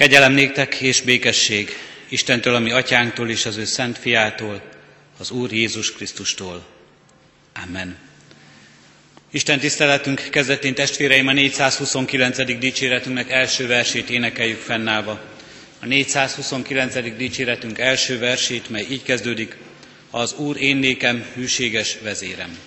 Kegyelem néktek és békesség Istentől, ami atyánktól és az ő szent fiától, az Úr Jézus Krisztustól. Amen. Isten tiszteletünk kezdetén testvéreim a 429. dicséretünknek első versét énekeljük fennállva. A 429. dicséretünk első versét, mely így kezdődik, az Úr én nékem hűséges vezérem.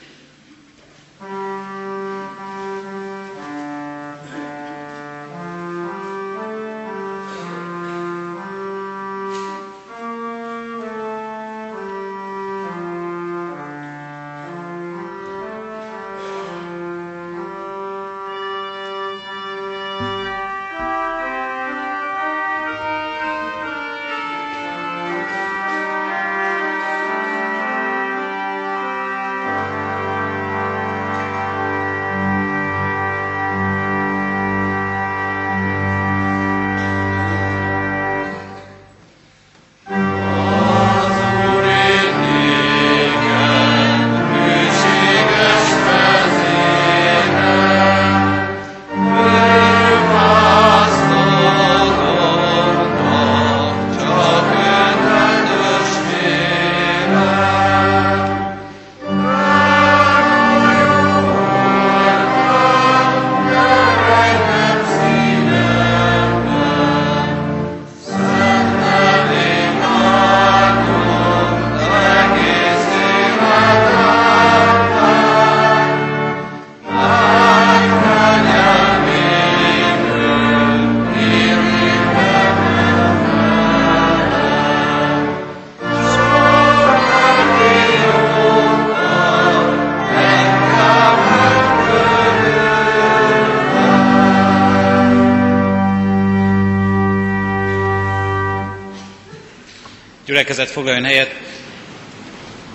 Gyülekezet foglaljon helyet.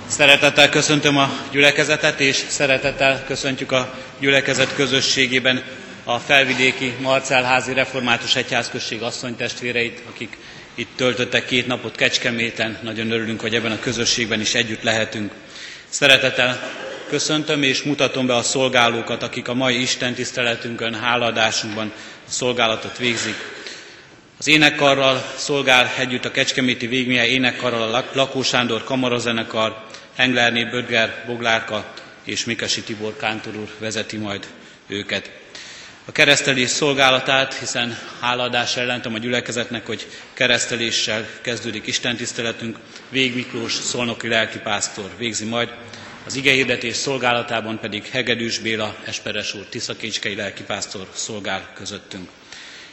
Szeretettel köszöntöm a gyülekezetet, és szeretettel köszöntjük a gyülekezet közösségében a felvidéki Marcelházi Református Egyházközség asszonytestvéreit, akik itt töltöttek két napot Kecskeméten. Nagyon örülünk, hogy ebben a közösségben is együtt lehetünk. Szeretettel köszöntöm és mutatom be a szolgálókat, akik a mai Isten tiszteletünkön, háladásunkban szolgálatot végzik. Az énekkarral szolgál együtt a Kecskeméti Végmilyen énekkarral a Lakó Sándor Kamarazenekar, Englerné Bödger Boglárka és Mikasi Tibor Kántor úr vezeti majd őket. A keresztelés szolgálatát, hiszen háladás jelentem a gyülekezetnek, hogy kereszteléssel kezdődik Isten tiszteletünk, Vég Miklós szolnoki lelkipásztor végzi majd, az igehirdetés szolgálatában pedig Hegedűs Béla, Esperes úr, Tiszakécskei lelkipásztor szolgál közöttünk.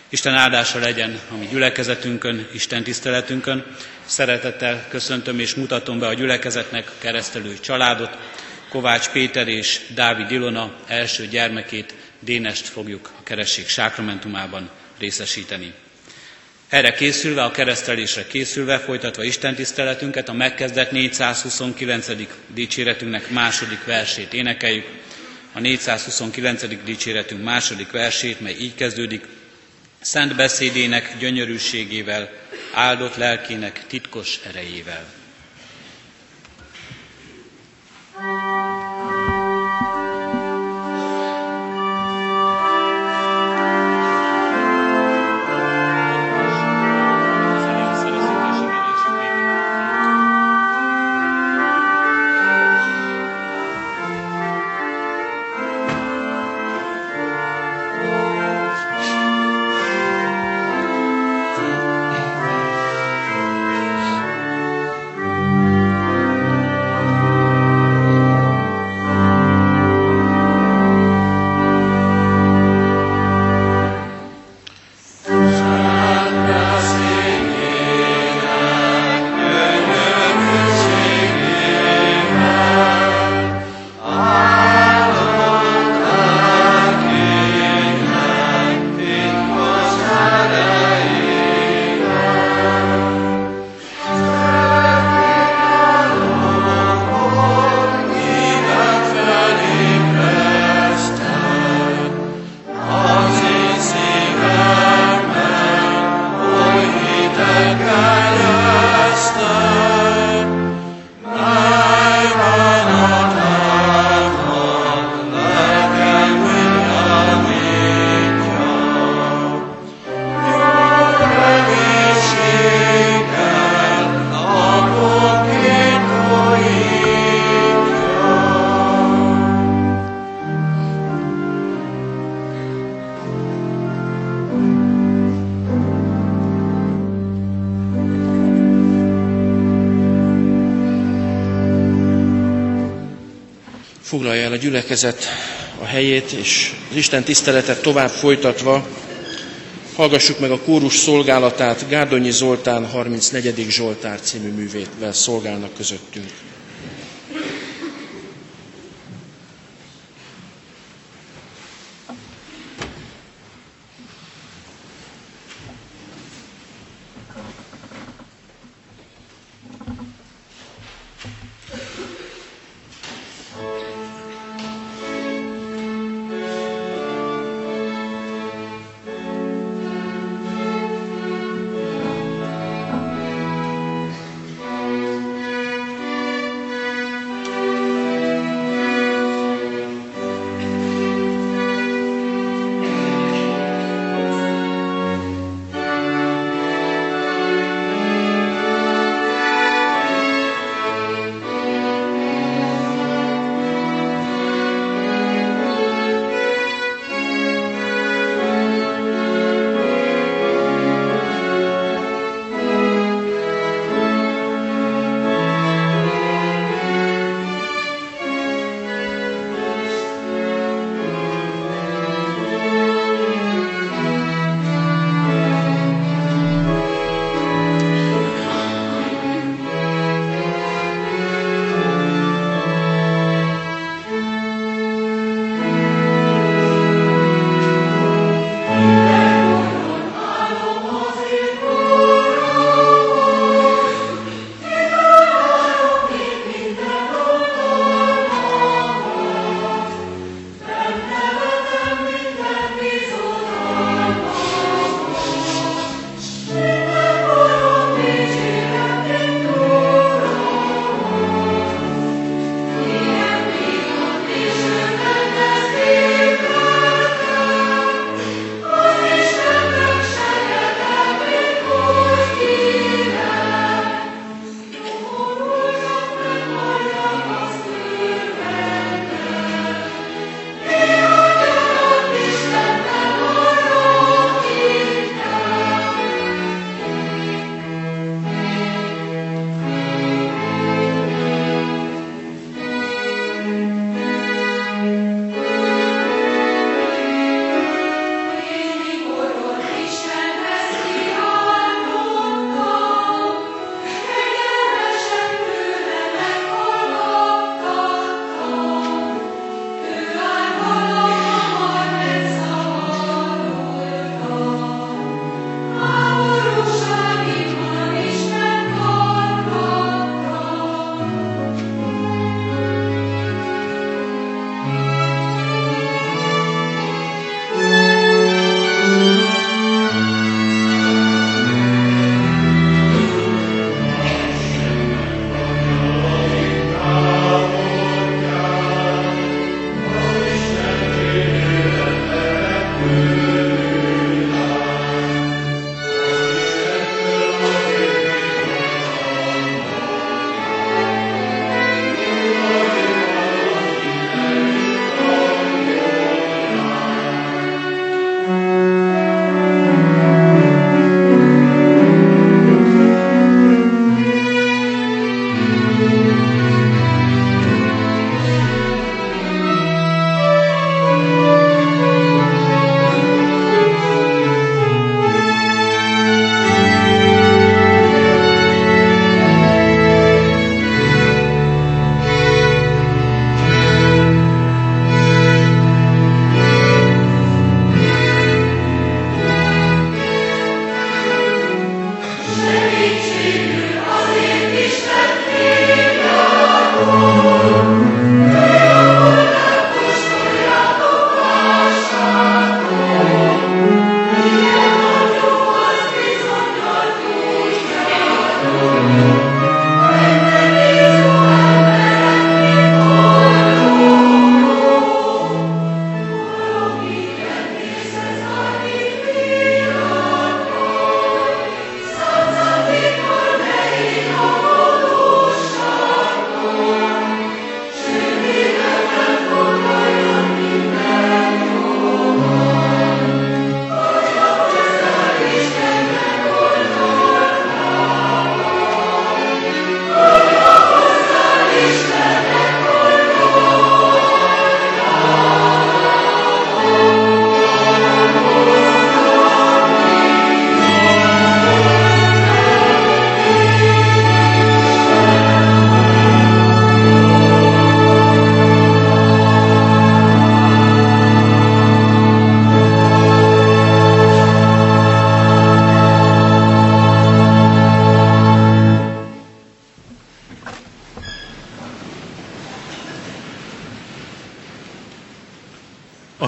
Isten áldása legyen a mi gyülekezetünkön, Isten tiszteletünkön. Szeretettel köszöntöm és mutatom be a gyülekezetnek a keresztelő családot. Kovács Péter és Dávid Ilona első gyermekét, Dénest fogjuk a keresség sákramentumában részesíteni. Erre készülve, a keresztelésre készülve, folytatva Isten tiszteletünket, a megkezdett 429. dicséretünknek második versét énekeljük. A 429. dicséretünk második versét, mely így kezdődik, szent beszédének gyönyörűségével, áldott lelkének titkos erejével. foglalja el gyülekezet a helyét, és az Isten tiszteletet tovább folytatva hallgassuk meg a kórus szolgálatát, Gárdonyi Zoltán 34. Zsoltár című művével szolgálnak közöttünk.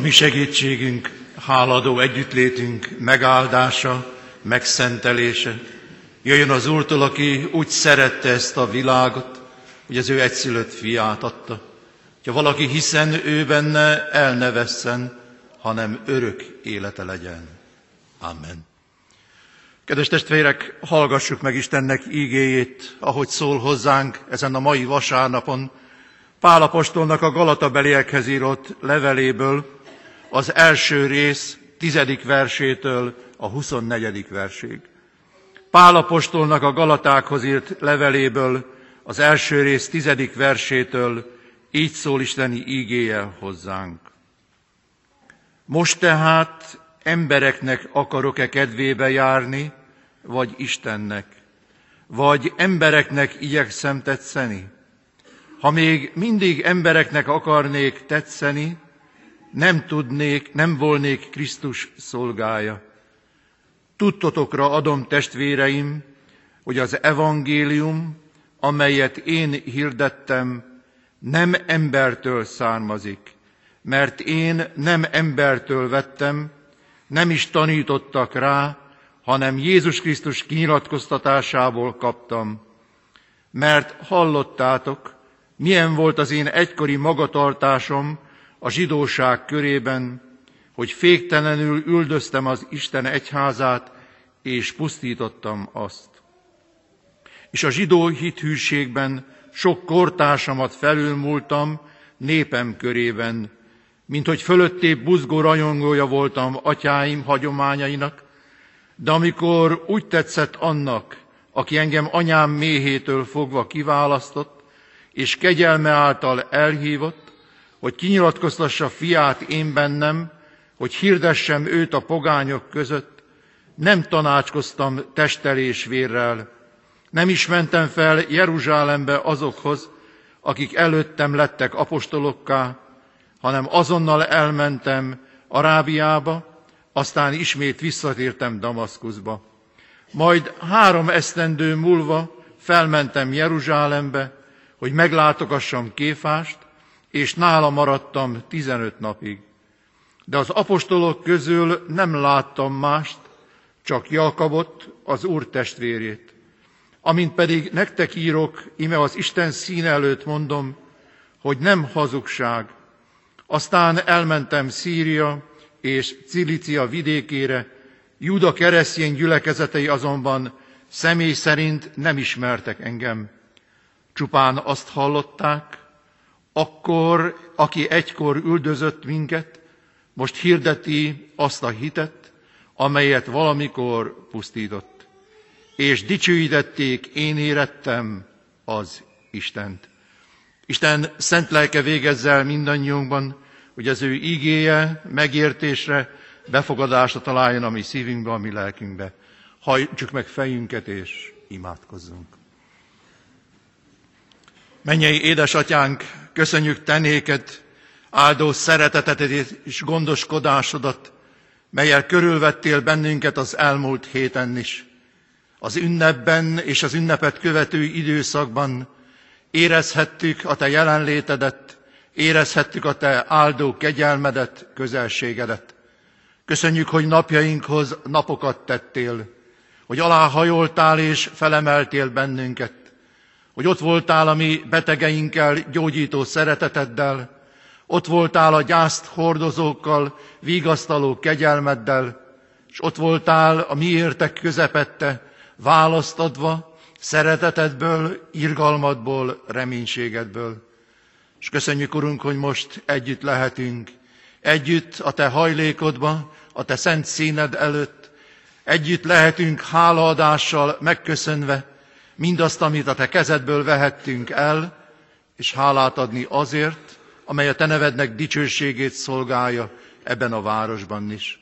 Mi segítségünk, háladó együttlétünk megáldása, megszentelése. Jöjjön az Úrtól, aki úgy szerette ezt a világot, hogy az ő egyszülött fiát adta. Ha valaki hiszen ő benne, el ne vesszen, hanem örök élete legyen. Amen. Kedves testvérek, hallgassuk meg Istennek ígéjét, ahogy szól hozzánk ezen a mai vasárnapon, Pálapostolnak a Galata beliekhez írott leveléből, az első rész tizedik versétől a 24. verség. Pálapostolnak a Galatákhoz írt leveléből, az első rész tizedik versétől így szól Isteni ígéje hozzánk. Most tehát embereknek akarok-e kedvébe járni, vagy Istennek? Vagy embereknek igyekszem tetszeni? Ha még mindig embereknek akarnék tetszeni, nem tudnék, nem volnék Krisztus szolgája. Tudtotokra adom, testvéreim, hogy az evangélium, amelyet én hirdettem, nem embertől származik, mert én nem embertől vettem, nem is tanítottak rá, hanem Jézus Krisztus kinyilatkoztatásából kaptam. Mert hallottátok, milyen volt az én egykori magatartásom a zsidóság körében, hogy féktelenül üldöztem az Isten egyházát, és pusztítottam azt. És a zsidó hithűségben sok kortársamat felülmúltam népem körében, mint hogy fölöttébb buzgó rajongója voltam atyáim hagyományainak, de amikor úgy tetszett annak, aki engem anyám méhétől fogva kiválasztott, és kegyelme által elhívott, hogy kinyilatkoztassa fiát én bennem, hogy hirdessem őt a pogányok között, nem tanácskoztam testelés vérrel, nem is mentem fel Jeruzsálembe azokhoz, akik előttem lettek apostolokká, hanem azonnal elmentem Arábiába, aztán ismét visszatértem Damaszkuszba. Majd három esztendő múlva felmentem Jeruzsálembe, hogy meglátogassam Kéfást, és nála maradtam 15 napig. De az apostolok közül nem láttam mást, csak Jakabot, az Úr testvérét. Amint pedig nektek írok, ime az Isten szín előtt mondom, hogy nem hazugság. Aztán elmentem Szíria és Cilícia vidékére, Júda keresztény gyülekezetei azonban személy szerint nem ismertek engem. Csupán azt hallották, akkor, aki egykor üldözött minket, most hirdeti azt a hitet, amelyet valamikor pusztított. És dicsőítették, én érettem az Istent. Isten szent lelke végezzel mindannyiunkban, hogy az ő igéje megértésre, befogadásra találjon a mi szívünkbe, a mi lelkünkbe. Hajtsuk meg fejünket és imádkozzunk. Mennyei édesatyánk, köszönjük tenéket, áldó szeretetetet és gondoskodásodat, melyel körülvettél bennünket az elmúlt héten is. Az ünnepben és az ünnepet követő időszakban érezhettük a Te jelenlétedet, érezhettük a Te áldó kegyelmedet, közelségedet. Köszönjük, hogy napjainkhoz napokat tettél, hogy aláhajoltál és felemeltél bennünket, hogy ott voltál a mi betegeinkkel, gyógyító szereteteddel, ott voltál a gyászt hordozókkal, vigasztaló kegyelmeddel, és ott voltál a miértek közepette, választadva, szeretetedből, irgalmadból, reménységedből. És köszönjük, Urunk, hogy most együtt lehetünk, együtt a Te hajlékodba, a Te szent színed előtt, együtt lehetünk hálaadással megköszönve, mindazt, amit a te kezedből vehettünk el, és hálát adni azért, amely a te nevednek dicsőségét szolgálja ebben a városban is.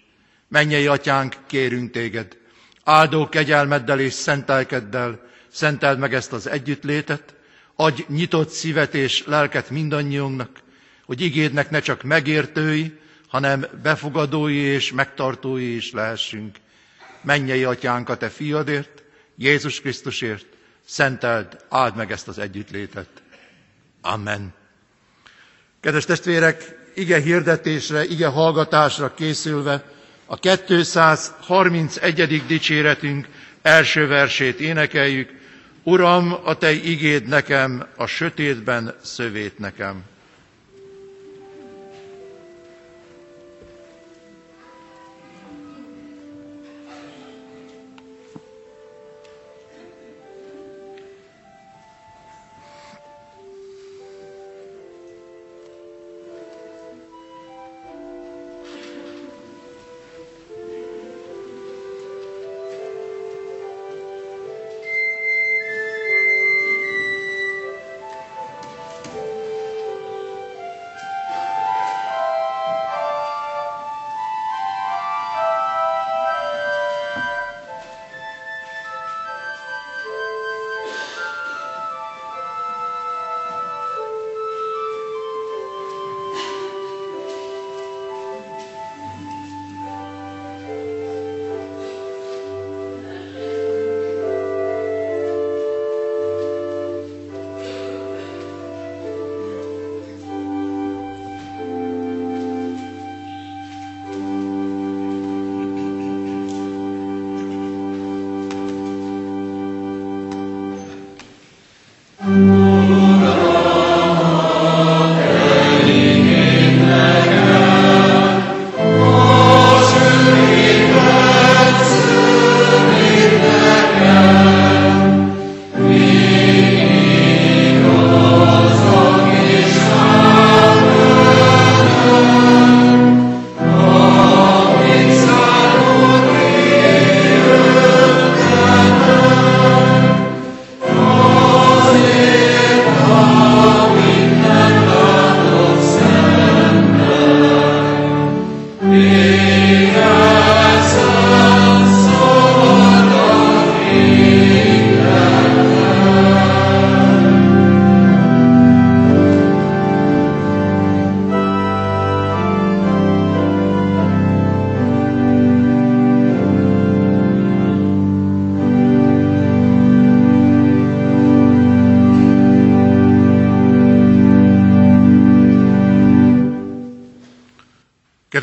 Mennyei atyánk, kérünk téged, áldó kegyelmeddel és szentelkeddel szenteld meg ezt az együttlétet, adj nyitott szívet és lelket mindannyiunknak, hogy igédnek ne csak megértői, hanem befogadói és megtartói is lehessünk. Mennyei atyánk a te fiadért, Jézus Krisztusért, szenteld, áld meg ezt az együttlétet. Amen. Kedves testvérek, ige hirdetésre, ige hallgatásra készülve a 231. dicséretünk első versét énekeljük. Uram, a Te igéd nekem, a sötétben szövét nekem.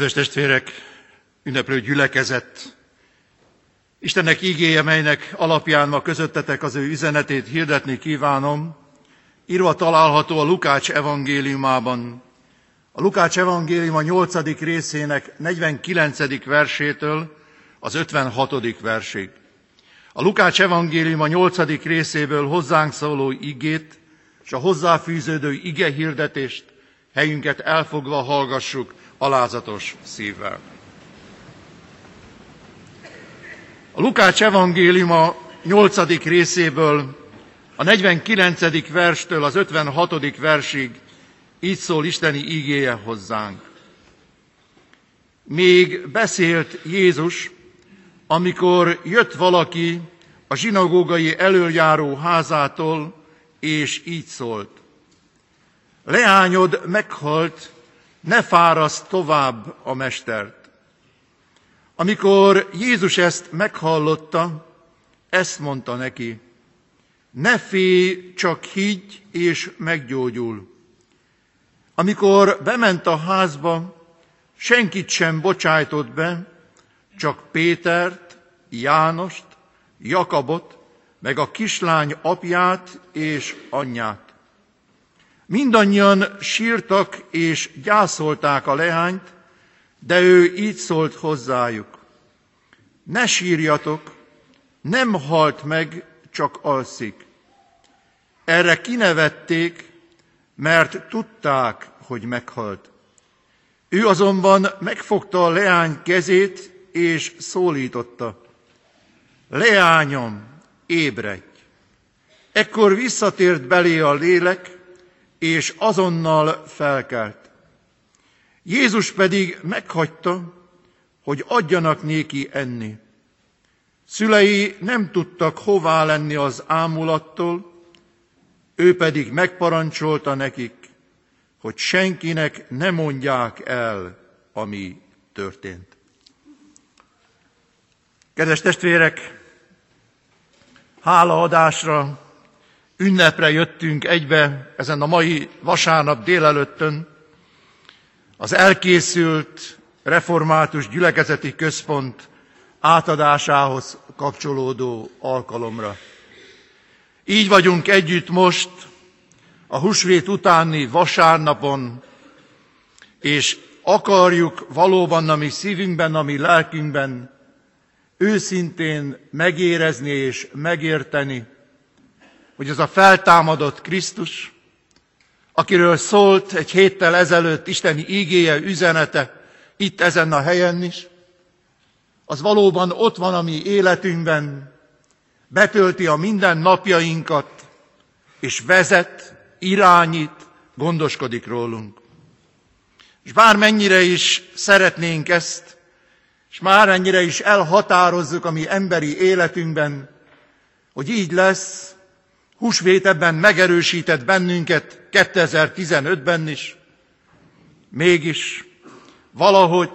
Kedves testvérek, ünneplő gyülekezet, Istennek ígéje, melynek alapján ma közöttetek az ő üzenetét hirdetni kívánom, írva található a Lukács evangéliumában. A Lukács evangélium a 8. részének 49. versétől az 56. versig. A Lukács evangélium a 8. részéből hozzánk szóló igét és a hozzáfűződő ige hirdetést helyünket elfogva hallgassuk alázatos szívvel. A Lukács evangéliuma 8. részéből a 49. verstől az 56. versig így szól Isteni ígéje hozzánk. Még beszélt Jézus, amikor jött valaki a zsinagógai előjáró házától, és így szólt. Leányod meghalt, ne fáraszt tovább a mestert. Amikor Jézus ezt meghallotta, ezt mondta neki, ne félj, csak higgy, és meggyógyul. Amikor bement a házba, senkit sem bocsájtott be, csak Pétert, Jánost, Jakabot, meg a kislány apját és anyját. Mindannyian sírtak és gyászolták a leányt, de ő így szólt hozzájuk. Ne sírjatok, nem halt meg, csak alszik. Erre kinevették, mert tudták, hogy meghalt. Ő azonban megfogta a leány kezét, és szólította. Leányom, ébredj! Ekkor visszatért belé a lélek, és azonnal felkelt. Jézus pedig meghagyta, hogy adjanak néki enni. Szülei nem tudtak hová lenni az ámulattól, ő pedig megparancsolta nekik, hogy senkinek ne mondják el, ami történt. Kedves testvérek, hálaadásra ünnepre jöttünk egybe ezen a mai vasárnap délelőttön, az elkészült református gyülekezeti központ átadásához kapcsolódó alkalomra. Így vagyunk együtt most a húsvét utáni vasárnapon, és akarjuk valóban a mi szívünkben, a mi lelkünkben őszintén megérezni és megérteni, hogy az a feltámadott Krisztus, akiről szólt egy héttel ezelőtt Isteni ígéje, üzenete, itt ezen a helyen is, az valóban ott van a mi életünkben, betölti a minden napjainkat, és vezet, irányít, gondoskodik rólunk. És bármennyire is szeretnénk ezt, és már ennyire is elhatározzuk a mi emberi életünkben, hogy így lesz, húsvét ebben megerősített bennünket 2015-ben is, mégis valahogy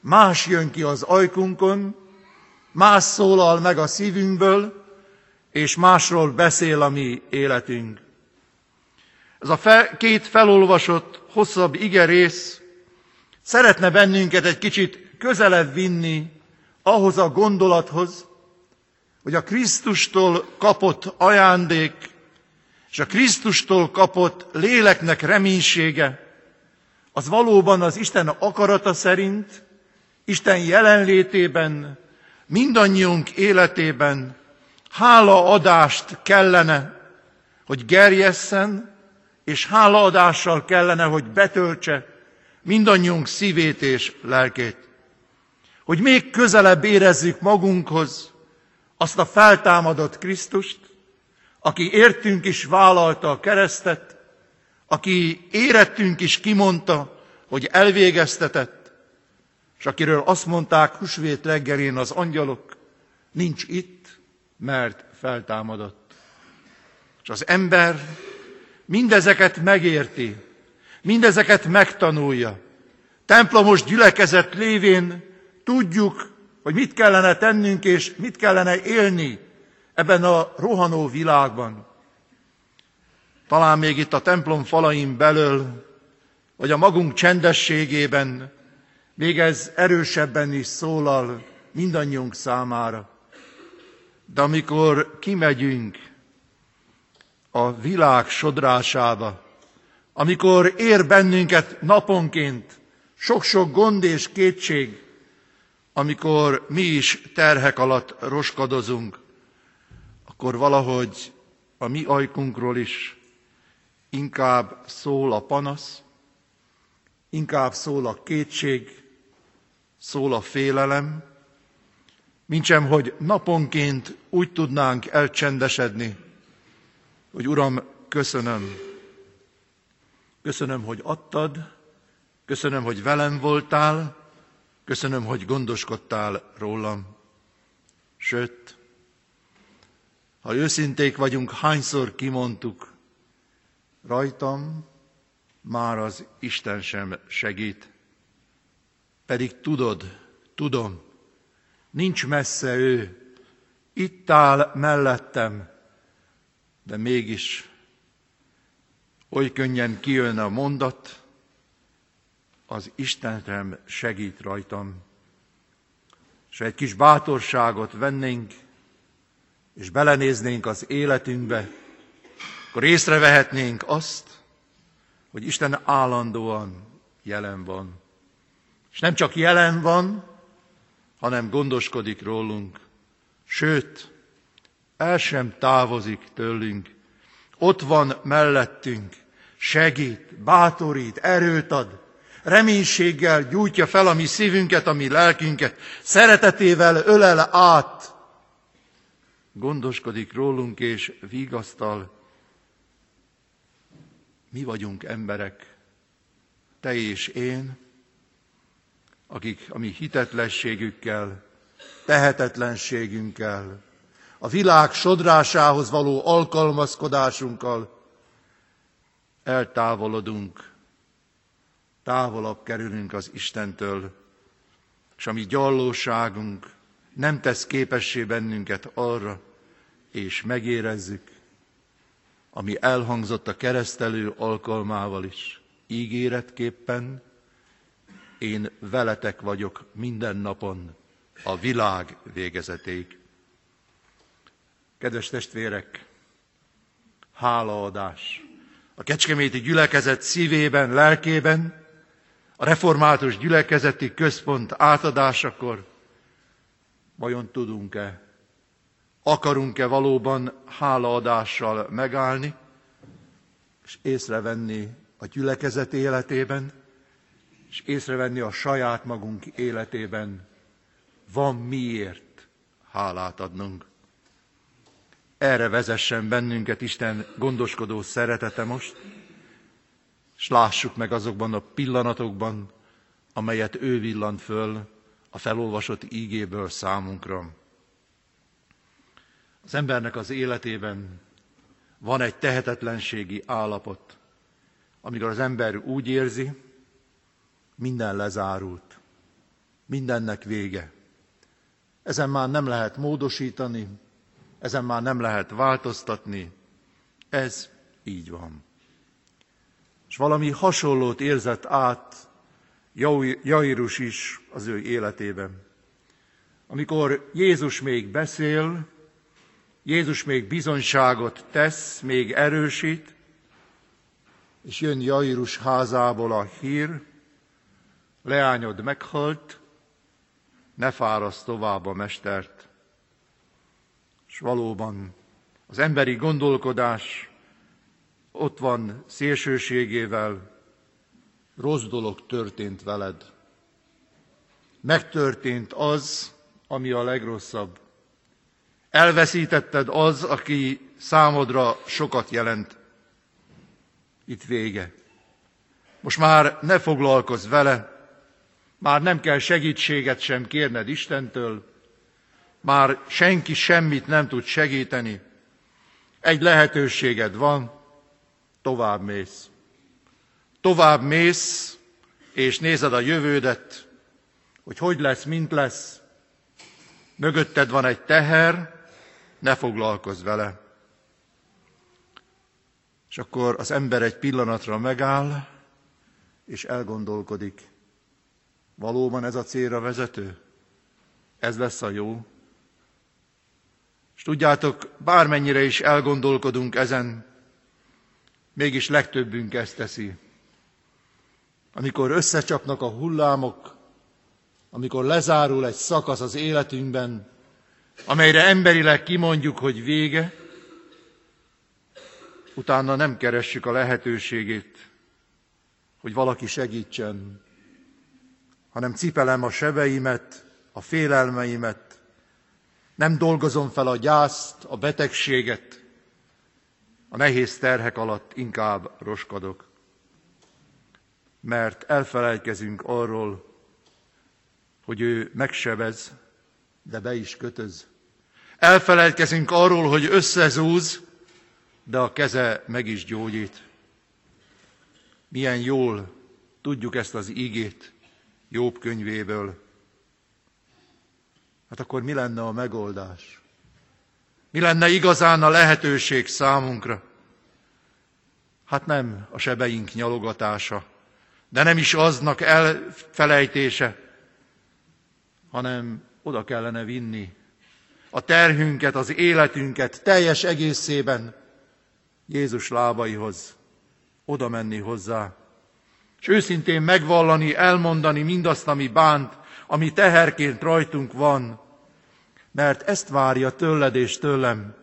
más jön ki az ajkunkon, más szólal meg a szívünkből, és másról beszél a mi életünk. Ez a fel, két felolvasott, hosszabb igerész szeretne bennünket egy kicsit közelebb vinni ahhoz a gondolathoz, hogy a Krisztustól kapott ajándék és a Krisztustól kapott léleknek reménysége, az valóban az Isten akarata szerint, Isten jelenlétében, mindannyiunk életében hálaadást kellene, hogy gerjesszen, és hálaadással kellene, hogy betöltse mindannyiunk szívét és lelkét. Hogy még közelebb érezzük magunkhoz azt a feltámadott Krisztust, aki értünk is vállalta a keresztet, aki érettünk is kimondta, hogy elvégeztetett, és akiről azt mondták husvét reggelén az angyalok, nincs itt, mert feltámadott. És az ember mindezeket megérti, mindezeket megtanulja. Templomos gyülekezet lévén Tudjuk, hogy mit kellene tennünk és mit kellene élni ebben a rohanó világban. Talán még itt a templom falain belül, vagy a magunk csendességében, még ez erősebben is szólal mindannyiunk számára. De amikor kimegyünk a világ sodrásába, amikor ér bennünket naponként sok-sok gond és kétség, amikor mi is terhek alatt roskadozunk, akkor valahogy a mi ajkunkról is inkább szól a panasz, inkább szól a kétség, szól a félelem, mintsem, hogy naponként úgy tudnánk elcsendesedni, hogy Uram, köszönöm. Köszönöm, hogy adtad, köszönöm, hogy velem voltál, Köszönöm, hogy gondoskodtál rólam. Sőt, ha őszinték vagyunk, hányszor kimondtuk, rajtam már az Isten sem segít. Pedig tudod, tudom, nincs messze ő, itt áll mellettem, de mégis oly könnyen kijön a mondat, az Istenem segít rajtam. És egy kis bátorságot vennénk, és belenéznénk az életünkbe, akkor észrevehetnénk azt, hogy Isten állandóan jelen van. És nem csak jelen van, hanem gondoskodik rólunk. Sőt, el sem távozik tőlünk. Ott van mellettünk, segít, bátorít, erőt ad, reménységgel gyújtja fel a mi szívünket, a mi lelkünket, szeretetével ölel át, gondoskodik rólunk és vigasztal. Mi vagyunk emberek, te és én, akik a mi hitetlenségükkel, tehetetlenségünkkel, a világ sodrásához való alkalmazkodásunkkal eltávolodunk távolabb kerülünk az Istentől, és a mi gyallóságunk nem tesz képessé bennünket arra, és megérezzük, ami elhangzott a keresztelő alkalmával is, ígéretképpen, én veletek vagyok minden napon, a világ végezetéig. Kedves testvérek, hálaadás. A kecskeméti gyülekezet szívében, lelkében, a református gyülekezeti központ átadásakor vajon tudunk-e, akarunk-e valóban hálaadással megállni, és észrevenni a gyülekezet életében, és észrevenni a saját magunk életében, van miért hálát adnunk. Erre vezessen bennünket Isten gondoskodó szeretete most, és lássuk meg azokban a pillanatokban, amelyet ő villant föl a felolvasott ígéből számunkra. Az embernek az életében van egy tehetetlenségi állapot, amikor az ember úgy érzi, minden lezárult, mindennek vége. Ezen már nem lehet módosítani, ezen már nem lehet változtatni, ez így van. És valami hasonlót érzett át Jairus is az ő életében. Amikor Jézus még beszél, Jézus még bizonyságot tesz, még erősít, és jön Jairus házából a hír, leányod meghalt, ne fáraszt tovább a mestert. És valóban az emberi gondolkodás ott van szélsőségével, rossz dolog történt veled. Megtörtént az, ami a legrosszabb. Elveszítetted az, aki számodra sokat jelent. Itt vége. Most már ne foglalkozz vele, már nem kell segítséget sem kérned Istentől, már senki semmit nem tud segíteni. Egy lehetőséged van, tovább mész. Tovább mész, és nézed a jövődet, hogy hogy lesz, mint lesz. Mögötted van egy teher, ne foglalkozz vele. És akkor az ember egy pillanatra megáll, és elgondolkodik. Valóban ez a célra vezető? Ez lesz a jó? És tudjátok, bármennyire is elgondolkodunk ezen, mégis legtöbbünk ezt teszi. Amikor összecsapnak a hullámok, amikor lezárul egy szakasz az életünkben, amelyre emberileg kimondjuk, hogy vége, utána nem keressük a lehetőségét, hogy valaki segítsen, hanem cipelem a sebeimet, a félelmeimet, nem dolgozom fel a gyászt, a betegséget, a nehéz terhek alatt inkább roskadok. Mert elfelejtkezünk arról, hogy ő megsebez, de be is kötöz. Elfelejtkezünk arról, hogy összezúz, de a keze meg is gyógyít. Milyen jól tudjuk ezt az ígét Jobb könyvéből. Hát akkor mi lenne a megoldás? Mi lenne igazán a lehetőség számunkra? Hát nem a sebeink nyalogatása, de nem is aznak elfelejtése, hanem oda kellene vinni a terhünket, az életünket teljes egészében Jézus lábaihoz, oda menni hozzá, és őszintén megvallani, elmondani mindazt, ami bánt, ami teherként rajtunk van, mert ezt várja tőled és tőlem,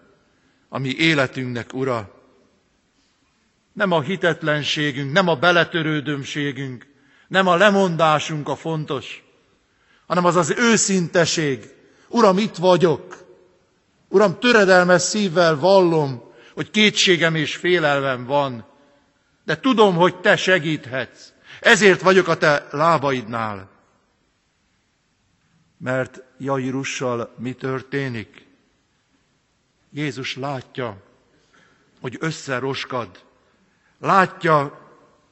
ami életünknek ura. Nem a hitetlenségünk, nem a beletörődömségünk, nem a lemondásunk a fontos, hanem az az őszinteség. Uram, itt vagyok. Uram, töredelmes szívvel vallom, hogy kétségem és félelmem van, de tudom, hogy te segíthetsz. Ezért vagyok a te lábaidnál. Mert Jairussal mi történik? Jézus látja, hogy összeroskad. Látja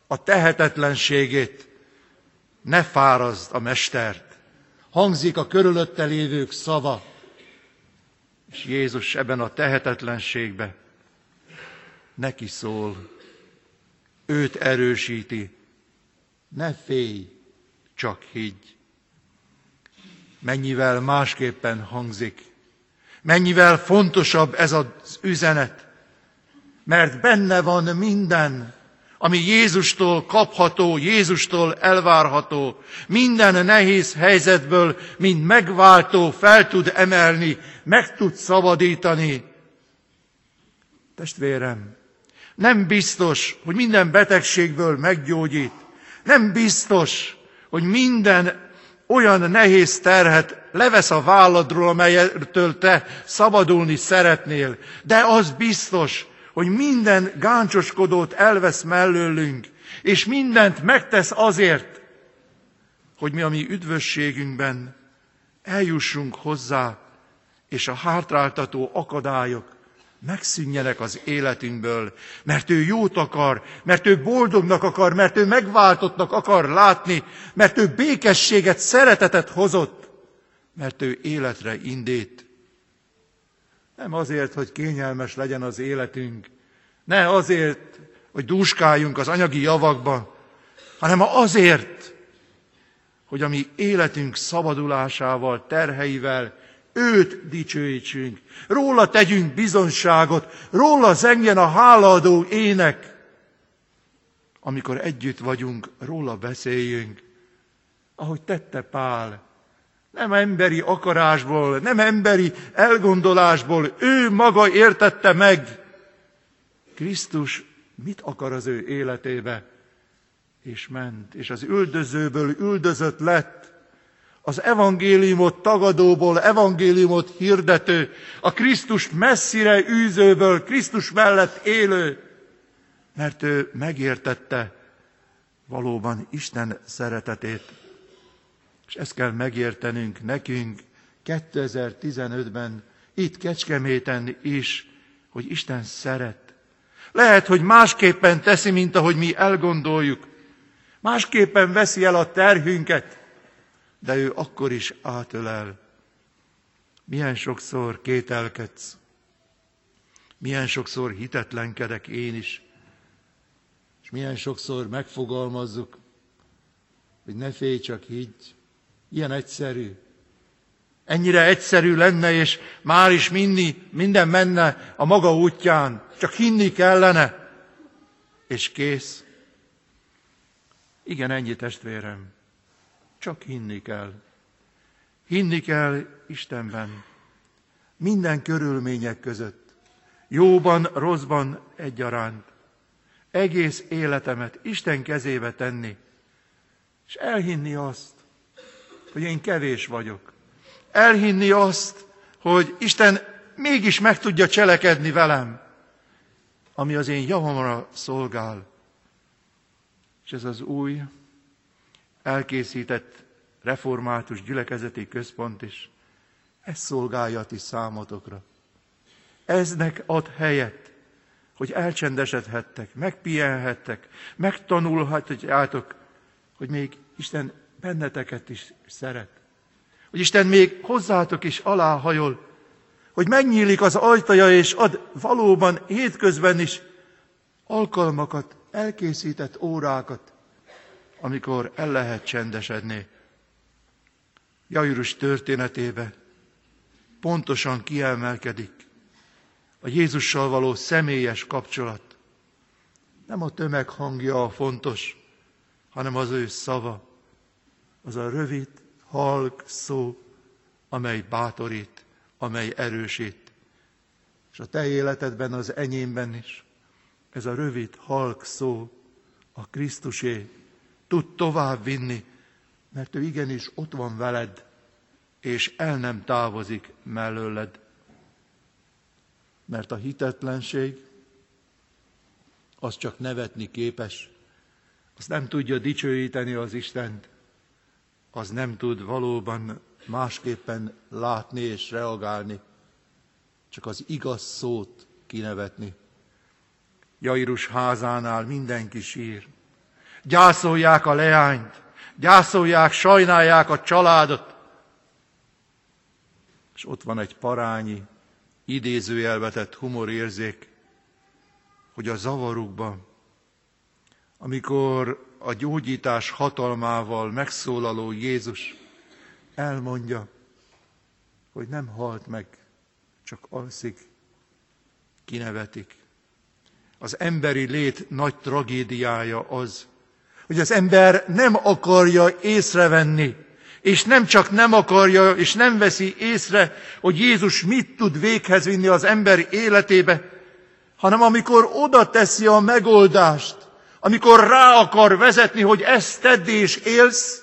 a tehetetlenségét. Ne fárazd a mestert. Hangzik a körülötte lévők szava. És Jézus ebben a tehetetlenségbe neki szól, őt erősíti. Ne félj, csak higgy. Mennyivel másképpen hangzik, mennyivel fontosabb ez az üzenet, mert benne van minden, ami Jézustól kapható, Jézustól elvárható, minden nehéz helyzetből, mint megváltó fel tud emelni, meg tud szabadítani. Testvérem, nem biztos, hogy minden betegségből meggyógyít. Nem biztos, hogy minden olyan nehéz terhet levesz a válladról, amelyetől te szabadulni szeretnél. De az biztos, hogy minden gáncsoskodót elvesz mellőlünk, és mindent megtesz azért, hogy mi a mi üdvösségünkben eljussunk hozzá, és a hátráltató akadályok megszűnjenek az életünkből, mert ő jót akar, mert ő boldognak akar, mert ő megváltottnak akar látni, mert ő békességet, szeretetet hozott, mert ő életre indít. Nem azért, hogy kényelmes legyen az életünk, ne azért, hogy dúskáljunk az anyagi javakban, hanem azért, hogy a mi életünk szabadulásával, terheivel őt dicsőítsünk, róla tegyünk bizonságot, róla zengjen a hálaadó ének. Amikor együtt vagyunk, róla beszéljünk, ahogy tette Pál. Nem emberi akarásból, nem emberi elgondolásból, ő maga értette meg. Krisztus mit akar az ő életébe? És ment, és az üldözőből üldözött lett, az evangéliumot tagadóból evangéliumot hirdető, a Krisztust messzire űzőből Krisztus mellett élő, mert ő megértette valóban Isten szeretetét. És ezt kell megértenünk nekünk 2015-ben, itt Kecskeméten is, hogy Isten szeret. Lehet, hogy másképpen teszi, mint ahogy mi elgondoljuk. Másképpen veszi el a terhünket, de ő akkor is átölel. Milyen sokszor kételkedsz, milyen sokszor hitetlenkedek én is, és milyen sokszor megfogalmazzuk, hogy ne félj, csak higgy. Ilyen egyszerű. Ennyire egyszerű lenne, és már is minni, minden menne a maga útján. Csak hinni kellene, és kész. Igen, ennyi testvérem. Csak hinni kell. Hinni kell Istenben. Minden körülmények között. Jóban, rosszban egyaránt. Egész életemet Isten kezébe tenni. És elhinni azt, hogy én kevés vagyok. Elhinni azt, hogy Isten mégis meg tudja cselekedni velem, ami az én javamra szolgál. És ez az új, elkészített református gyülekezeti központ is. Ez szolgálja a ti számotokra. Eznek ad helyet, hogy elcsendesedhettek, megpihenhettek, megtanulhatjátok, hogy még Isten benneteket is szeret. Hogy Isten még hozzátok is aláhajol, hogy megnyílik az ajtaja, és ad valóban hétközben is alkalmakat, elkészített órákat, amikor el lehet csendesedni. Jairus történetébe pontosan kiemelkedik a Jézussal való személyes kapcsolat. Nem a tömeg hangja a fontos, hanem az ő szava, az a rövid, halk szó, amely bátorít, amely erősít. És a te életedben, az enyémben is ez a rövid, halk szó a Krisztusé, tud tovább vinni, mert ő igenis ott van veled, és el nem távozik mellőled. Mert a hitetlenség az csak nevetni képes, az nem tudja dicsőíteni az Istent, az nem tud valóban másképpen látni és reagálni, csak az igaz szót kinevetni. Jairus házánál mindenki sír, gyászolják a leányt, gyászolják, sajnálják a családot. És ott van egy parányi, idézőjelvetett humorérzék, hogy a zavarukban, amikor a gyógyítás hatalmával megszólaló Jézus elmondja, hogy nem halt meg, csak alszik, kinevetik. Az emberi lét nagy tragédiája az, hogy az ember nem akarja észrevenni, és nem csak nem akarja, és nem veszi észre, hogy Jézus mit tud véghez vinni az ember életébe, hanem amikor oda teszi a megoldást, amikor rá akar vezetni, hogy ezt tedd és élsz,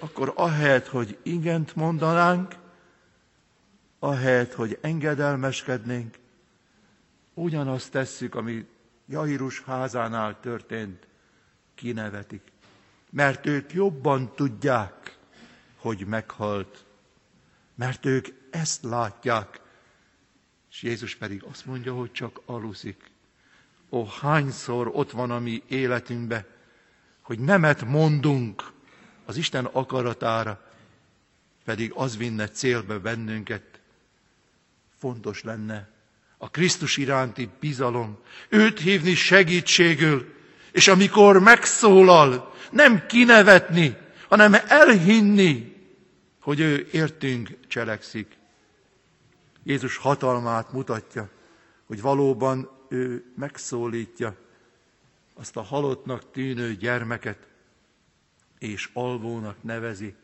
akkor ahelyett, hogy igent mondanánk, ahelyett, hogy engedelmeskednénk, ugyanazt tesszük, ami Jairus házánál történt, kinevetik. Mert ők jobban tudják, hogy meghalt. Mert ők ezt látják. És Jézus pedig azt mondja, hogy csak aluszik. Ó, hányszor ott van a mi életünkben, hogy nemet mondunk az Isten akaratára, pedig az vinne célbe bennünket. Fontos lenne a Krisztus iránti bizalom, őt hívni segítségül, és amikor megszólal, nem kinevetni, hanem elhinni, hogy ő értünk cselekszik. Jézus hatalmát mutatja, hogy valóban ő megszólítja azt a halottnak tűnő gyermeket, és alvónak nevezi,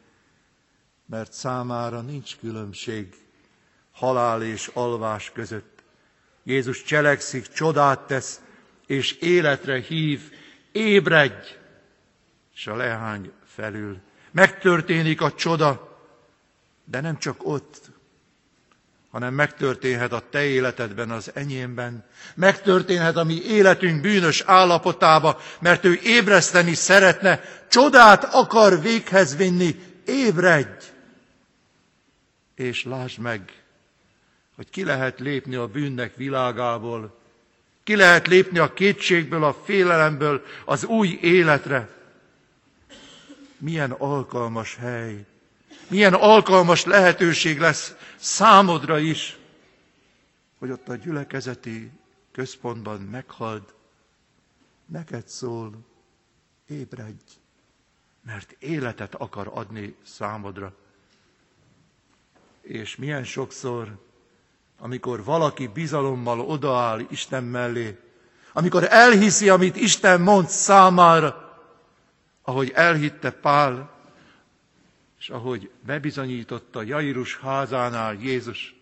mert számára nincs különbség halál és alvás között. Jézus cselekszik, csodát tesz, és életre hív, ébredj, és a lehány felül. Megtörténik a csoda, de nem csak ott, hanem megtörténhet a te életedben, az enyémben. Megtörténhet a mi életünk bűnös állapotába, mert ő ébreszteni szeretne, csodát akar véghez vinni, ébredj! És lásd meg, hogy ki lehet lépni a bűnnek világából, ki lehet lépni a kétségből, a félelemből az új életre. Milyen alkalmas hely, milyen alkalmas lehetőség lesz számodra is, hogy ott a gyülekezeti központban meghald, neked szól, ébredj, mert életet akar adni számodra. És milyen sokszor, amikor valaki bizalommal odaáll Isten mellé, amikor elhiszi, amit Isten mond számára, ahogy elhitte Pál, és ahogy bebizonyította Jairus házánál Jézus,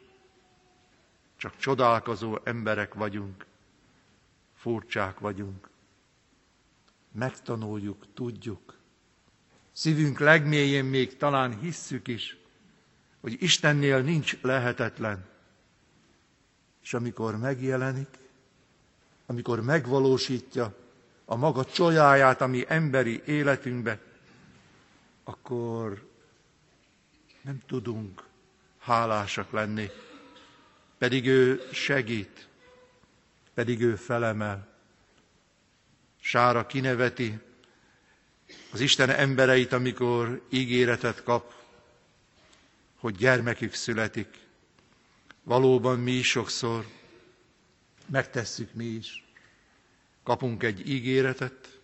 csak csodálkozó emberek vagyunk, furcsák vagyunk. Megtanuljuk, tudjuk. Szívünk legmélyén még talán hisszük is, hogy Istennél nincs lehetetlen. És amikor megjelenik, amikor megvalósítja a maga csolyáját a mi emberi életünkbe, akkor nem tudunk hálásak lenni, pedig ő segít, pedig ő felemel. Sára kineveti az Isten embereit, amikor ígéretet kap, hogy gyermekük születik. Valóban mi is sokszor megtesszük mi is. Kapunk egy ígéretet,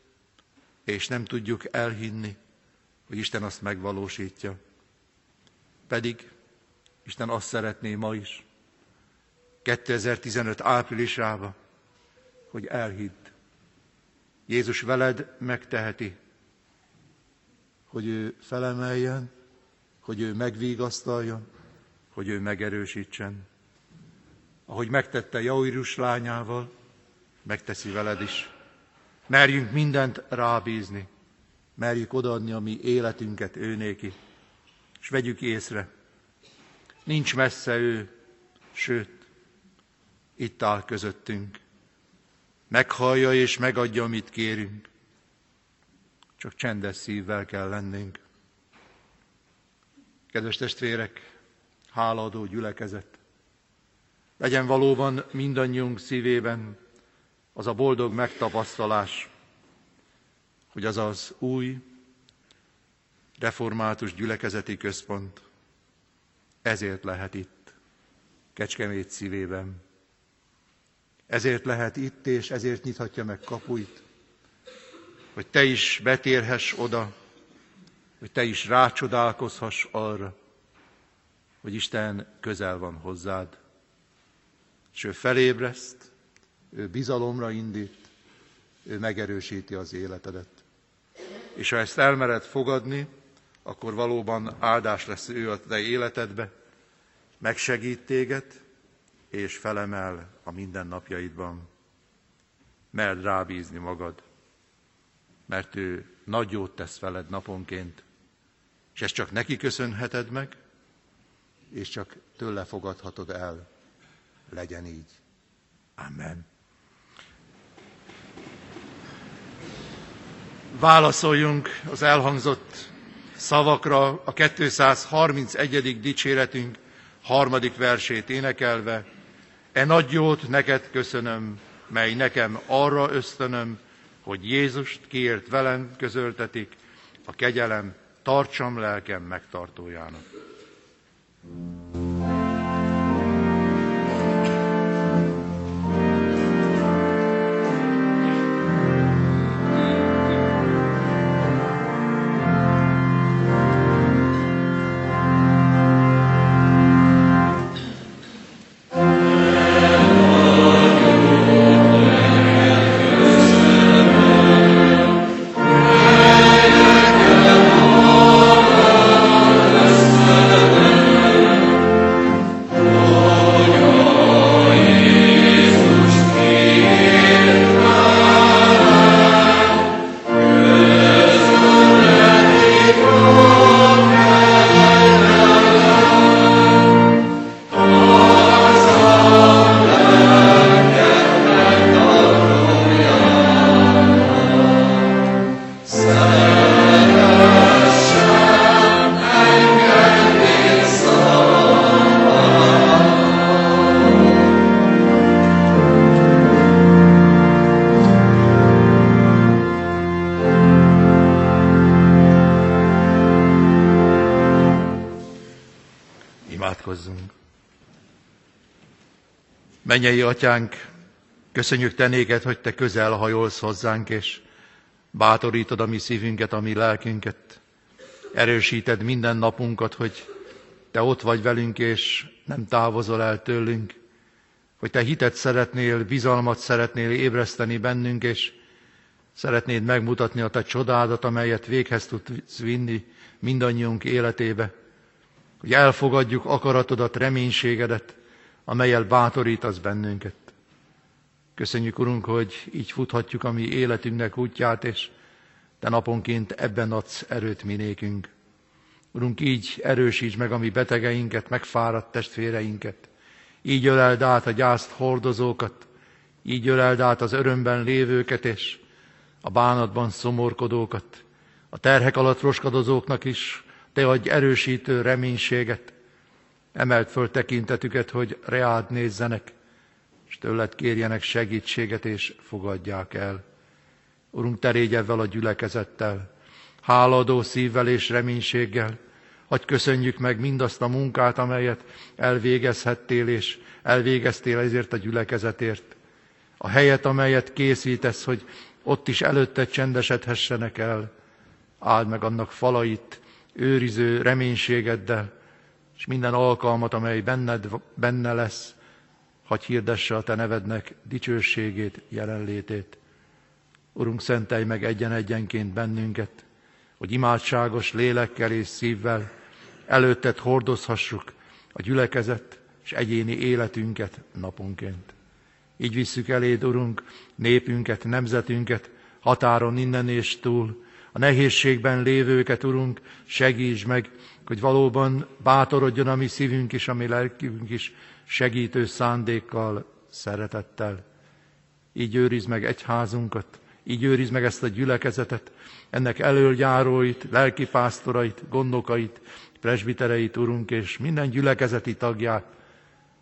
és nem tudjuk elhinni, hogy Isten azt megvalósítja. Pedig Isten azt szeretné ma is, 2015 áprilisában, hogy elhidd. Jézus veled megteheti, hogy ő felemeljen, hogy ő megvigasztaljon, hogy ő megerősítsen. Ahogy megtette Jairus lányával, megteszi veled is. Merjünk mindent rábízni, merjük odaadni a mi életünket őnéki és vegyük észre, nincs messze ő, sőt, itt áll közöttünk. Meghallja és megadja, amit kérünk. Csak csendes szívvel kell lennünk. Kedves testvérek, háladó gyülekezet, legyen valóban mindannyiunk szívében az a boldog megtapasztalás, hogy az az új, református gyülekezeti központ ezért lehet itt, Kecskemét szívében. Ezért lehet itt, és ezért nyithatja meg kapuit. hogy Te is betérhess oda, hogy Te is rácsodálkozhass arra, hogy Isten közel van hozzád, és ő felébreszt, ő bizalomra indít, ő megerősíti az életedet. És ha ezt elmered fogadni, akkor valóban áldás lesz ő a te életedbe, megsegít téged, és felemel a mindennapjaidban. Merd rábízni magad, mert ő nagy jót tesz veled naponként, és ezt csak neki köszönheted meg, és csak tőle fogadhatod el. Legyen így. Amen. Válaszoljunk az elhangzott szavakra a 231. dicséretünk harmadik versét énekelve. E nagy jót neked köszönöm, mely nekem arra ösztönöm, hogy Jézust kiért velem közöltetik, a kegyelem tartsam lelkem megtartójának. Mennyei atyánk, köszönjük te néked, hogy te közel hajolsz hozzánk, és bátorítod a mi szívünket, a mi lelkünket. Erősíted minden napunkat, hogy te ott vagy velünk, és nem távozol el tőlünk. Hogy te hitet szeretnél, bizalmat szeretnél ébreszteni bennünk, és szeretnéd megmutatni a te csodádat, amelyet véghez tudsz vinni mindannyiunk életébe. Hogy elfogadjuk akaratodat, reménységedet, amelyel bátorítasz bennünket. Köszönjük, Urunk, hogy így futhatjuk a mi életünknek útját, és te naponként ebben adsz erőt minékünk. Urunk, így erősíts meg a mi betegeinket, megfáradt testvéreinket. Így öleld át a gyászt hordozókat, így öleld át az örömben lévőket, és a bánatban szomorkodókat. A terhek alatt roskadozóknak is te adj erősítő reménységet, Emelt föl tekintetüket, hogy reád nézzenek, és tőled kérjenek segítséget, és fogadják el. Urunk, terégy ebben a gyülekezettel, háladó szívvel és reménységgel, hogy köszönjük meg mindazt a munkát, amelyet elvégezhettél, és elvégeztél ezért a gyülekezetért. A helyet, amelyet készítesz, hogy ott is előtte csendesedhessenek el. Áld meg annak falait, őriző reménységeddel, és minden alkalmat, amely benned, benne lesz, hagy hirdesse a Te nevednek dicsőségét, jelenlétét. Urunk, szentelj meg egyen-egyenként bennünket, hogy imádságos lélekkel és szívvel előtted hordozhassuk a gyülekezet és egyéni életünket naponként. Így visszük eléd, Urunk, népünket, nemzetünket, határon innen és túl, a nehézségben lévőket, Urunk, segíts meg, hogy valóban bátorodjon a mi szívünk is, a mi lelkünk is segítő szándékkal, szeretettel. Így őriz meg egyházunkat, így őriz meg ezt a gyülekezetet, ennek elöljáróit, lelkipásztorait, gondokait, presbitereit, Urunk, és minden gyülekezeti tagját,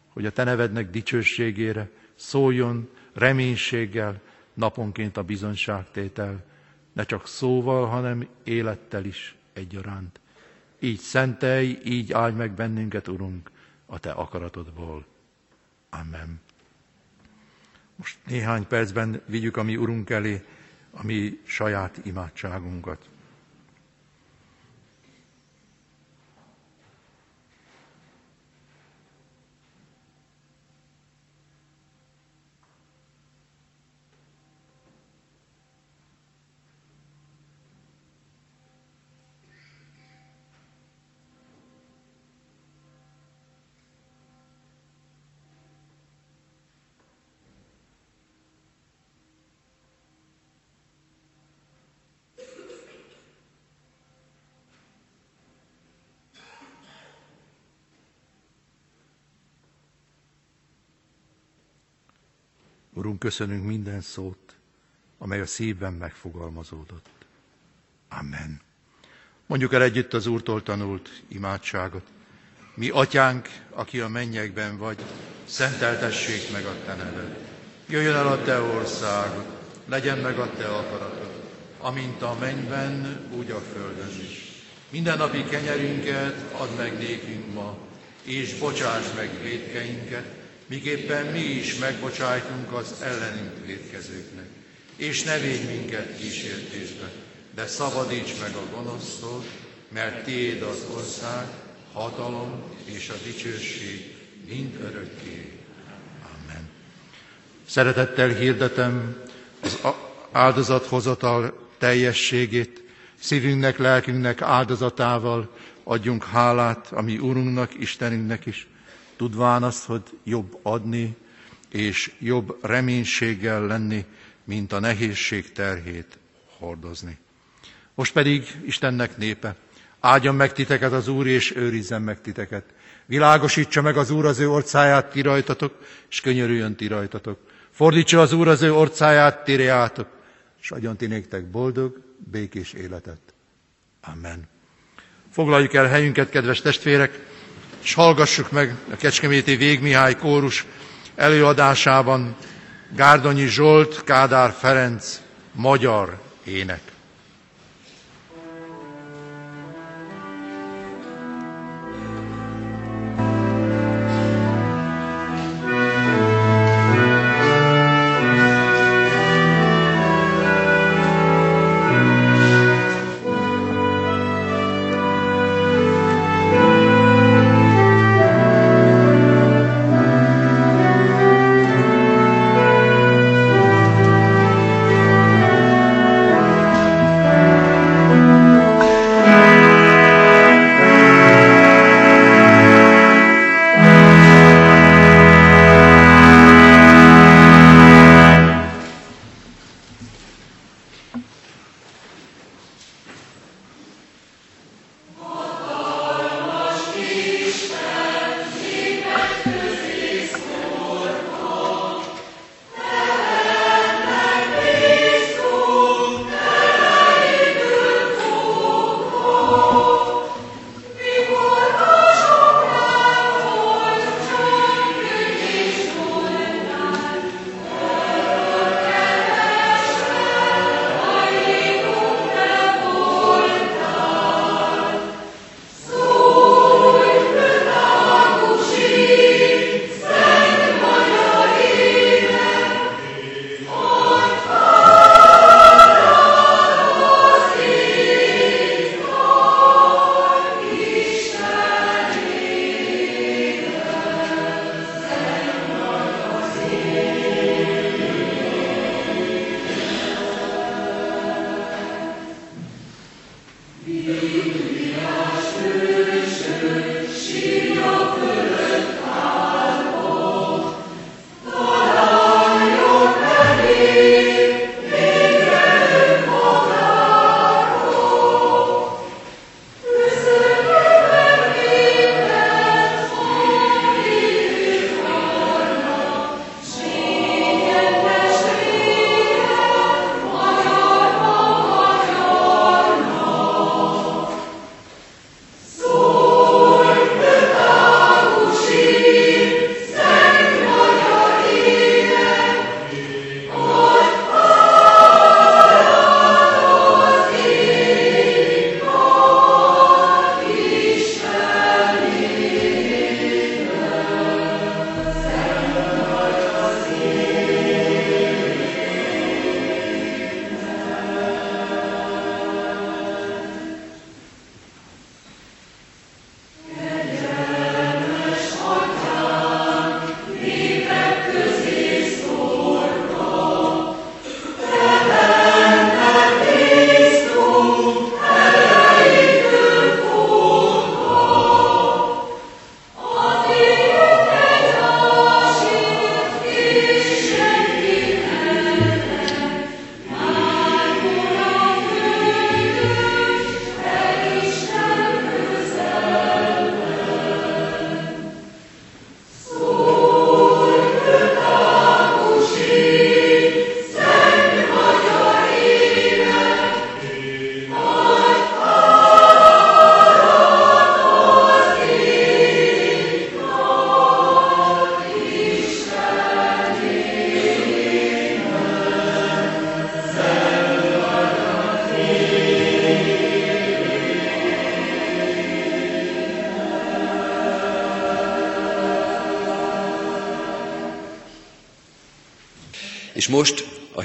hogy a Te nevednek dicsőségére szóljon reménységgel naponként a bizonságtétel, ne csak szóval, hanem élettel is egyaránt. Így szentelj, így áldj meg bennünket, Urunk, a Te akaratodból. Amen. Most néhány percben vigyük a mi Urunk elé a mi saját imádságunkat. Urunk, köszönünk minden szót, amely a szívben megfogalmazódott. Amen. Mondjuk el együtt az Úrtól tanult imádságot. Mi, atyánk, aki a mennyekben vagy, szenteltessék meg a te neved. Jöjjön el a te országod, legyen meg a te akaratod, amint a mennyben, úgy a földön is. Minden napi kenyerünket add meg nékünk ma, és bocsáss meg védkeinket, miképpen mi is megbocsájtunk az ellenünk védkezőknek. És ne védj minket kísértésbe, de szabadíts meg a gonosztól, mert Tiéd az ország, hatalom és a dicsőség mind örökké. Amen. Szeretettel hirdetem az áldozathozatal teljességét, szívünknek, lelkünknek áldozatával adjunk hálát a mi Urunknak, Istenünknek is, tudván azt, hogy jobb adni, és jobb reménységgel lenni, mint a nehézség terhét hordozni. Most pedig Istennek népe, áldjon meg titeket az Úr, és őrizzen meg titeket. Világosítsa meg az Úr az ő orcáját, ti rajtatok, és könyörüljön ti rajtatok. Fordítsa az Úr az ő orcáját, ti reátok, és adjon ti néktek boldog, békés életet. Amen. Foglaljuk el helyünket, kedves testvérek! És hallgassuk meg a Kecskeméti Végmihály kórus előadásában Gárdonyi Zsolt, Kádár Ferenc magyar ének.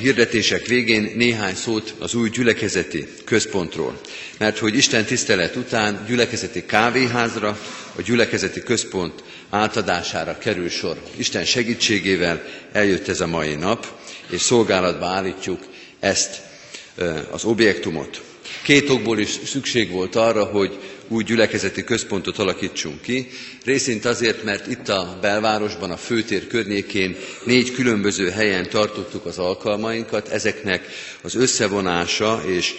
Hirdetések végén néhány szót az új gyülekezeti központról. Mert hogy Isten tisztelet után gyülekezeti kávéházra, a gyülekezeti központ átadására kerül sor. Isten segítségével eljött ez a mai nap, és szolgálatba állítjuk ezt az objektumot. Két okból is szükség volt arra, hogy új gyülekezeti központot alakítsunk ki. Részint azért, mert itt a belvárosban, a főtér környékén négy különböző helyen tartottuk az alkalmainkat, ezeknek az összevonása és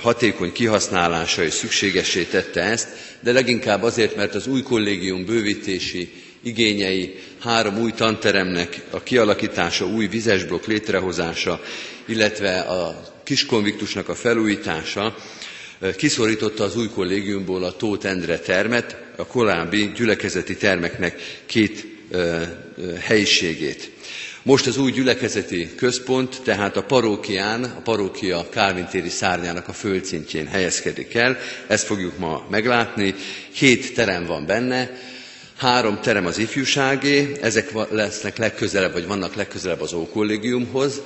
hatékony kihasználása is szükségessé tette ezt, de leginkább azért, mert az új kollégium bővítési igényei, három új tanteremnek a kialakítása, új vizesblokk létrehozása, illetve a kiskonviktusnak a felújítása kiszorította az új kollégiumból a Tóth Endre termet, a korábbi gyülekezeti termeknek két helyiségét. Most az új gyülekezeti központ, tehát a parókián, a parókia Kálvintéri szárnyának a földszintjén helyezkedik el. Ezt fogjuk ma meglátni. Hét terem van benne, Három terem az ifjúságé, ezek lesznek legközelebb, vagy vannak legközelebb az Ókollégiumhoz,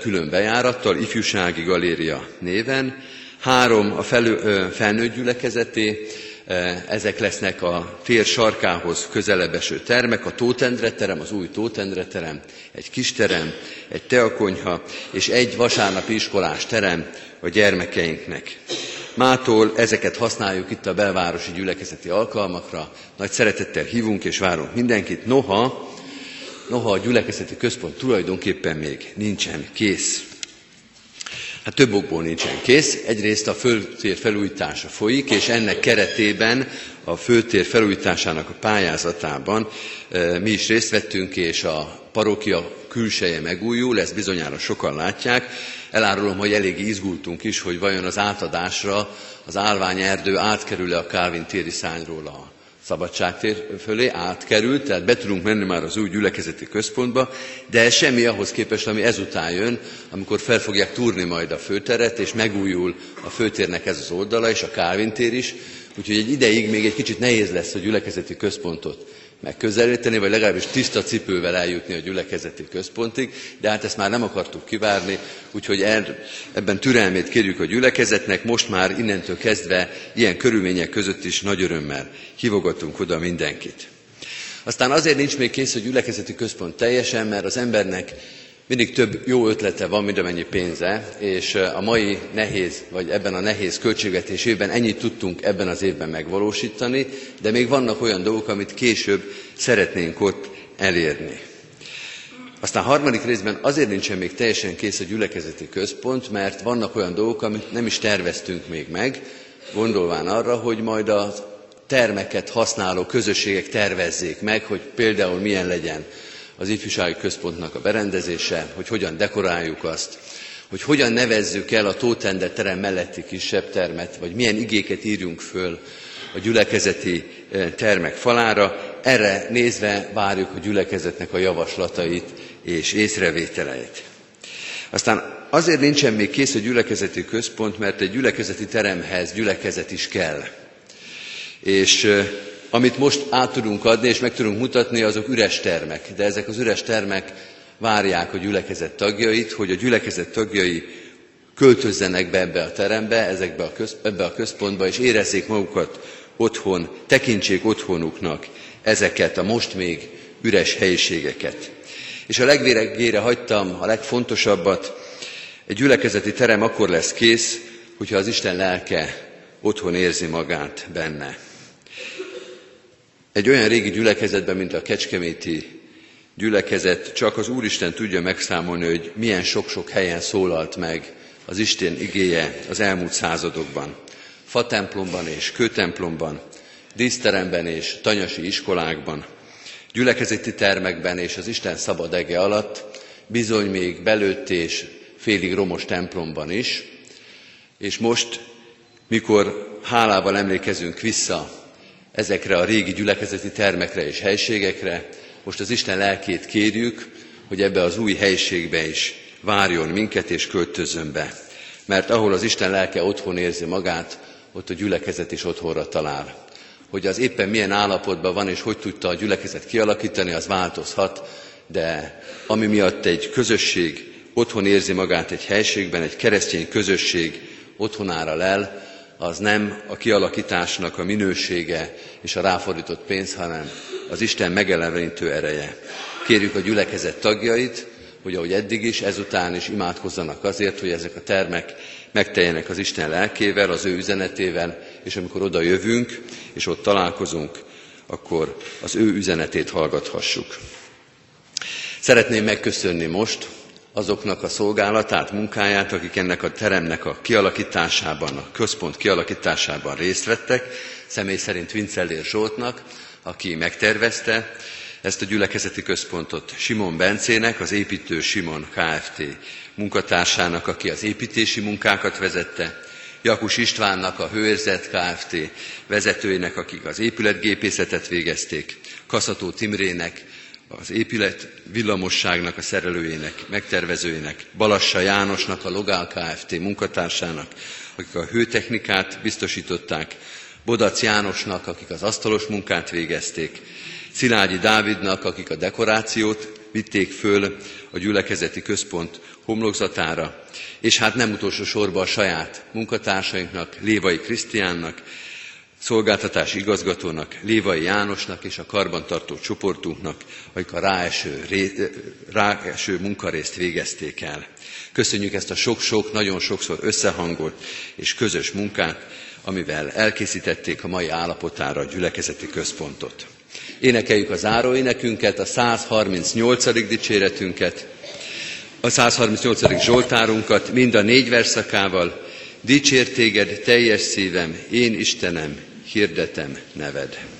külön bejárattal, ifjúsági galéria néven. Három a felő, felnőtt gyülekezeté, ezek lesznek a tér sarkához közelebb eső termek, a Tótendre terem, az új Tótendre terem, egy kis terem, egy teakonyha, és egy vasárnapi iskolás terem a gyermekeinknek. Mától ezeket használjuk itt a belvárosi gyülekezeti alkalmakra. Nagy szeretettel hívunk és várunk mindenkit. Noha, noha a gyülekezeti központ tulajdonképpen még nincsen kész. Hát több okból nincsen kész. Egyrészt a főtér felújítása folyik, és ennek keretében a főtér felújításának a pályázatában e, mi is részt vettünk, és a parókia külseje megújul, ezt bizonyára sokan látják. Elárulom, hogy eléggé izgultunk is, hogy vajon az átadásra az állványerdő átkerül-e a Kálvin téri szányról a szabadságtér fölé, átkerült, tehát be tudunk menni már az új gyülekezeti központba, de ez semmi ahhoz képest, ami ezután jön, amikor fel fogják túrni majd a főteret, és megújul a főtérnek ez az oldala, és a Kálvin tér is, úgyhogy egy ideig még egy kicsit nehéz lesz a gyülekezeti központot megközelíteni, vagy legalábbis tiszta cipővel eljutni a gyülekezeti központig, de hát ezt már nem akartuk kivárni, úgyhogy ebben türelmét kérjük a gyülekezetnek, most már innentől kezdve ilyen körülmények között is nagy örömmel hívogatunk oda mindenkit. Aztán azért nincs még kész a gyülekezeti központ teljesen, mert az embernek mindig több jó ötlete van, mint amennyi pénze, és a mai nehéz, vagy ebben a nehéz költségvetés évben ennyit tudtunk ebben az évben megvalósítani, de még vannak olyan dolgok, amit később szeretnénk ott elérni. Aztán harmadik részben azért nincsen még teljesen kész a gyülekezeti központ, mert vannak olyan dolgok, amit nem is terveztünk még meg, gondolván arra, hogy majd a termeket használó közösségek tervezzék meg, hogy például milyen legyen az ifjúsági központnak a berendezése, hogy hogyan dekoráljuk azt, hogy hogyan nevezzük el a Tótende terem melletti kisebb termet, vagy milyen igéket írjunk föl a gyülekezeti eh, termek falára. Erre nézve várjuk a gyülekezetnek a javaslatait és észrevételeit. Aztán azért nincsen még kész a gyülekezeti központ, mert egy gyülekezeti teremhez gyülekezet is kell. És eh, amit most át tudunk adni és meg tudunk mutatni, azok üres termek. De ezek az üres termek várják a gyülekezet tagjait, hogy a gyülekezet tagjai költözzenek be ebbe a terembe, ezekbe a köz, ebbe a központba, és érezzék magukat otthon, tekintsék otthonuknak ezeket a most még üres helyiségeket. És a legvégére hagytam a legfontosabbat, egy gyülekezeti terem akkor lesz kész, hogyha az Isten lelke otthon érzi magát benne. Egy olyan régi gyülekezetben, mint a Kecskeméti gyülekezet, csak az Úristen tudja megszámolni, hogy milyen sok-sok helyen szólalt meg az Isten igéje az elmúlt századokban. Fatemplomban és kőtemplomban, díszteremben és tanyasi iskolákban, gyülekezeti termekben és az Isten szabad ege alatt, bizony még belőtt és félig romos templomban is. És most, mikor hálával emlékezünk vissza ezekre a régi gyülekezeti termekre és helységekre. Most az Isten lelkét kérjük, hogy ebbe az új helységbe is várjon minket és költözön be. Mert ahol az Isten lelke otthon érzi magát, ott a gyülekezet is otthonra talál. Hogy az éppen milyen állapotban van és hogy tudta a gyülekezet kialakítani, az változhat, de ami miatt egy közösség otthon érzi magát egy helységben, egy keresztény közösség otthonára lel, az nem a kialakításnak a minősége és a ráfordított pénz, hanem az Isten megelevenítő ereje. Kérjük a gyülekezet tagjait, hogy ahogy eddig is, ezután is imádkozzanak azért, hogy ezek a termek megteljenek az Isten lelkével, az ő üzenetével, és amikor oda jövünk, és ott találkozunk, akkor az ő üzenetét hallgathassuk. Szeretném megköszönni most azoknak a szolgálatát, munkáját, akik ennek a teremnek a kialakításában, a központ kialakításában részt vettek, személy szerint Vincellér Zsoltnak, aki megtervezte ezt a gyülekezeti központot, Simon Bencének, az építő Simon Kft. munkatársának, aki az építési munkákat vezette, Jakus Istvánnak, a Hőérzet Kft. vezetőinek, akik az épületgépészetet végezték, Kaszató Timrének, az épület villamosságnak a szerelőjének, megtervezőjének, Balassa Jánosnak, a Logál Kft. munkatársának, akik a hőtechnikát biztosították, Bodac Jánosnak, akik az asztalos munkát végezték, Szilágyi Dávidnak, akik a dekorációt vitték föl a gyülekezeti központ homlokzatára, és hát nem utolsó sorban a saját munkatársainknak, Lévai Krisztiánnak, szolgáltatás igazgatónak, Lévai Jánosnak és a karbantartó csoportunknak, akik a ráeső, ré, ráeső munkarészt végezték el. Köszönjük ezt a sok-sok, nagyon sokszor összehangolt és közös munkát, amivel elkészítették a mai állapotára a gyülekezeti központot. Énekeljük a záróénekünket, a 138. dicséretünket, a 138. Zsoltárunkat mind a négy verszakával, dicsértéged teljes szívem, én Istenem, hirdetem neved.